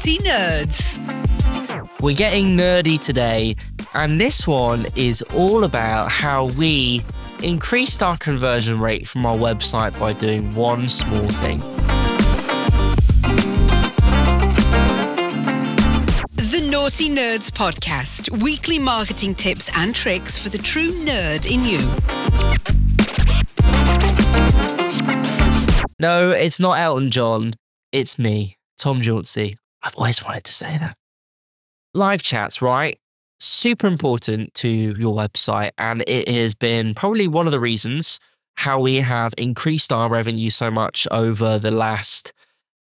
Nauti Nerds. We're getting nerdy today, and this one is all about how we increased our conversion rate from our website by doing one small thing. The Nauti Nerds Podcast weekly marketing tips and tricks for the true nerd in you. No, it's not Elton John. It's me, Tom Jauncey. I've always wanted to say that. Live chats, right? Super important to your website. And it has been probably one of the reasons how we have increased our revenue so much over the last.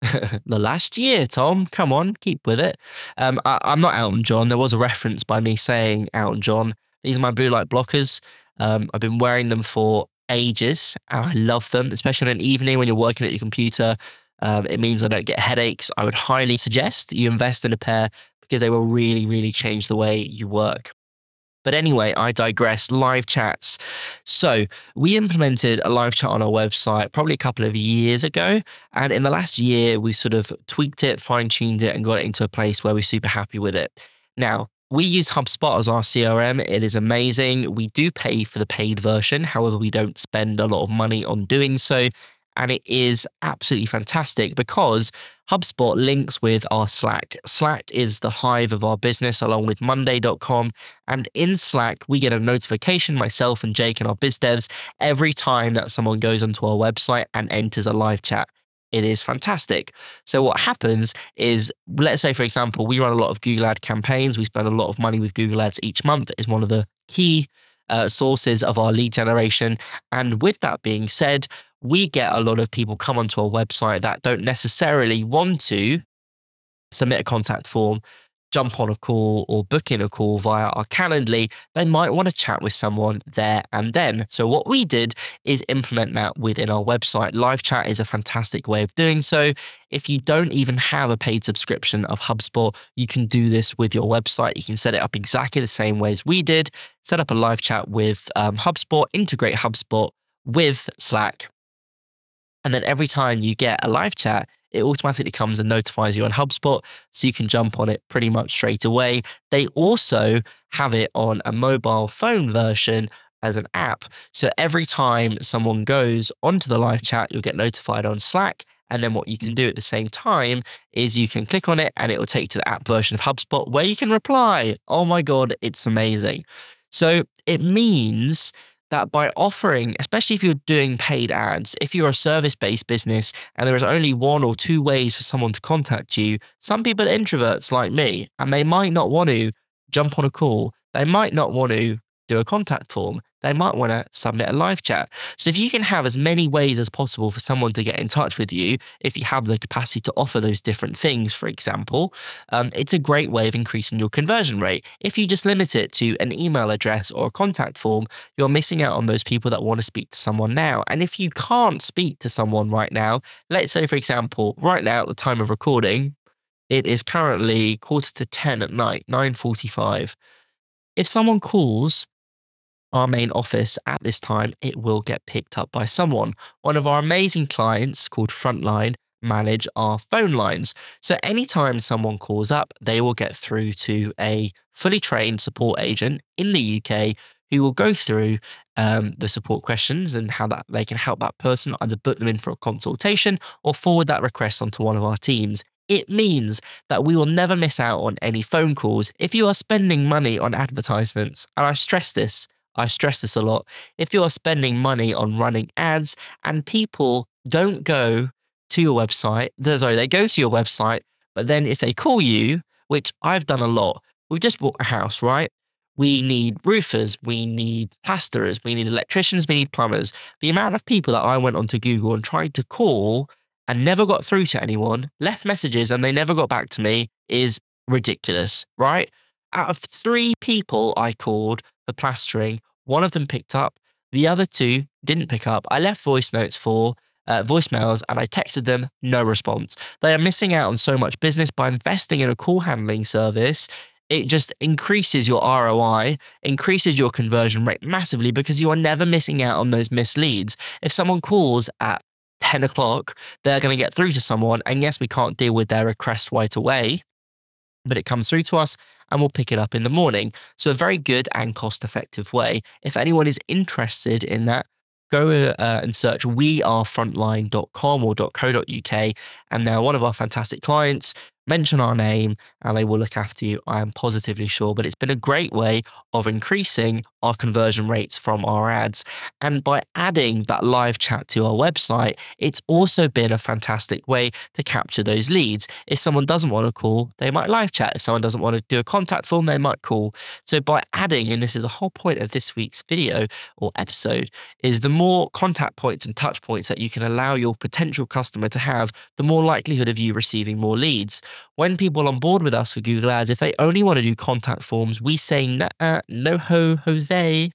the last year, Tom. Come on, keep with it. Um, I, I'm not Elton John. There was a reference by me saying Elton John. These are my blue light blockers. Um, I've been wearing them for ages and I love them, especially in an evening when you're working at your computer. Um, it means I don't get headaches. I would highly suggest you invest in a pair because they will really, really change the way you work. But anyway, I digress. Live chats. So, we implemented a live chat on our website probably a couple of years ago. And in the last year, we sort of tweaked it, fine tuned it, and got it into a place where we're super happy with it. Now, we use HubSpot as our CRM. It is amazing. We do pay for the paid version. However, we don't spend a lot of money on doing so. And it is absolutely fantastic because HubSpot links with our Slack. Slack is the hive of our business along with Monday.com. And in Slack, we get a notification, myself and Jake and our biz devs, every time that someone goes onto our website and enters a live chat it is fantastic. So what happens is, let's say, for example, we run a lot of Google Ad campaigns. We spend a lot of money with Google Ads each month. It's one of the key uh, sources of our lead generation. And with that being said, we get a lot of people come onto our website that don't necessarily want to submit a contact form jump on a call or book in a call via our Calendly, they might want to chat with someone there and then. So, what we did is implement that within our website. Live chat is a fantastic way of doing so. If you don't even have a paid subscription of HubSpot, you can do this with your website. You can set it up exactly the same way as we did. Set up a live chat with um, HubSpot, integrate HubSpot with Slack. And then every time you get a live chat, it automatically comes and notifies you on HubSpot so you can jump on it pretty much straight away. They also have it on a mobile phone version as an app. So every time someone goes onto the live chat, you'll get notified on Slack. And then what you can do at the same time is you can click on it and it will take you to the app version of HubSpot where you can reply. Oh my God, it's amazing. So it means that by offering, especially if you're doing paid ads, if you're a service based business and there is only one or two ways for someone to contact you, some people are introverts like me and they might not want to jump on a call. They might not want to do a contact form they might want to submit a live chat. So if you can have as many ways as possible for someone to get in touch with you, if you have the capacity to offer those different things, for example, um, it's a great way of increasing your conversion rate. If you just limit it to an email address or a contact form, you're missing out on those people that want to speak to someone now. And if you can't speak to someone right now, let's say, for example, right now at the time of recording, it is currently quarter to 10 at night, 9.45. If someone calls our main office at this time, it will get picked up by someone. One of our amazing clients called Frontline manage our phone lines. So anytime someone calls up, they will get through to a fully trained support agent in the UK who will go through um, the support questions and how that they can help that person either book them in for a consultation or forward that request onto one of our teams. It means that we will never miss out on any phone calls if you are spending money on advertisements. And I stress this I stress this a lot. If you are spending money on running ads and people don't go to your website, sorry, they go to your website, but then if they call you, which I've done a lot, we've just bought a house, right? We need roofers, we need plasterers, we need electricians, we need plumbers. The amount of people that I went onto Google and tried to call and never got through to anyone, left messages and they never got back to me is ridiculous, right? Out of three people I called for plastering, one of them picked up, the other two didn't pick up. I left voice notes for uh, voicemails and I texted them, no response. They are missing out on so much business by investing in a call handling service. It just increases your ROI, increases your conversion rate massively because you are never missing out on those misleads. If someone calls at 10 o'clock, they're going to get through to someone. And yes, we can't deal with their request right away, but it comes through to us and we'll pick it up in the morning. So, a very good and cost effective way. If anyone is interested in that, go uh, and search wearefrontline.com or .co.uk. And now one of our fantastic clients mention our name and they will look after you. I am positively sure. But it's been a great way of increasing our conversion rates from our ads. And by adding that live chat to our website, it's also been a fantastic way to capture those leads. If someone doesn't want to call, they might live chat. If someone doesn't want to do a contact form, they might call. So by adding, and this is the whole point of this week's video or episode, is the more contact points and touch points that you can allow your potential customer to have, the more likelihood of you receiving more leads when people on board with us for Google Ads, if they only want to do contact forms, we say, nah, no ho, Jose.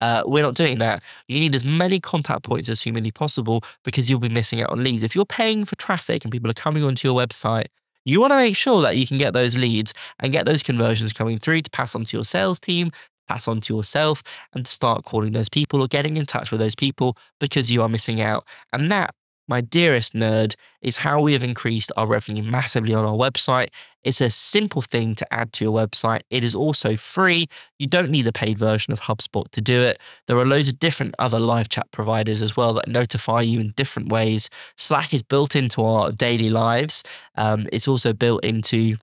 Uh, we're not doing that. You need as many contact points as humanly possible because you'll be missing out on leads. If you're paying for traffic and people are coming onto your website, you want to make sure that you can get those leads and get those conversions coming through to pass on to your sales team, pass on to yourself, and start calling those people or getting in touch with those people because you are missing out. And that my dearest nerd, is how we have increased our revenue massively on our website. It's a simple thing to add to your website. It is also free. You don't need a paid version of HubSpot to do it. There are loads of different other live chat providers as well that notify you in different ways. Slack is built into our daily lives. Um, it's also built into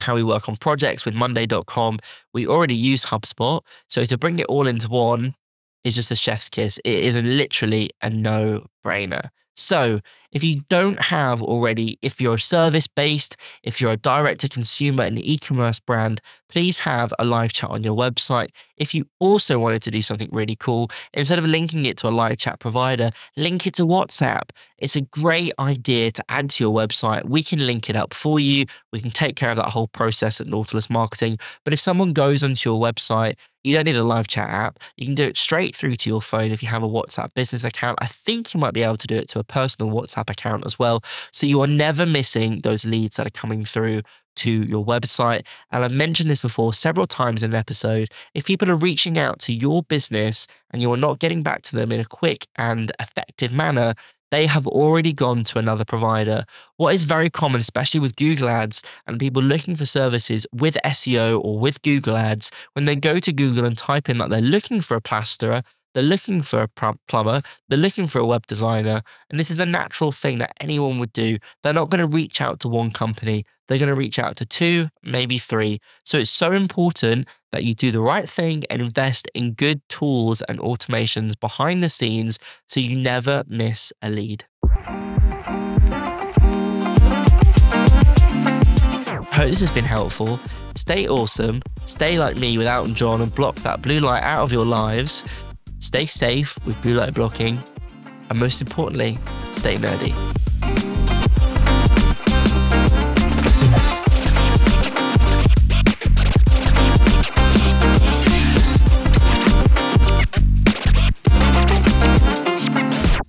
how we work on projects with Monday.com. We already use HubSpot. So to bring it all into one is just a chef's kiss. It is literally a no brainer. So, if you don't have already, if you're a service based, if you're a direct to consumer and e commerce brand, please have a live chat on your website. If you also wanted to do something really cool, instead of linking it to a live chat provider, link it to WhatsApp. It's a great idea to add to your website. We can link it up for you. We can take care of that whole process at Nautilus Marketing. But if someone goes onto your website, you don't need a live chat app. You can do it straight through to your phone if you have a WhatsApp business account. I think you might be able to do it to a personal WhatsApp account as well. So you are never missing those leads that are coming through to your website. And I've mentioned this before several times in an episode. If people are reaching out to your business and you are not getting back to them in a quick and effective manner, they have already gone to another provider. What is very common, especially with Google Ads and people looking for services with SEO or with Google Ads, when they go to Google and type in that they're looking for a plasterer, they're looking for a plumber, they're looking for a web designer, and this is the natural thing that anyone would do. They're not going to reach out to one company, they're going to reach out to two, maybe three. So it's so important that you do the right thing and invest in good tools and automations behind the scenes so you never miss a lead. I hope this has been helpful. Stay awesome, stay like me without John and block that blue light out of your lives. Stay safe with blue light blocking, and most importantly, stay nerdy.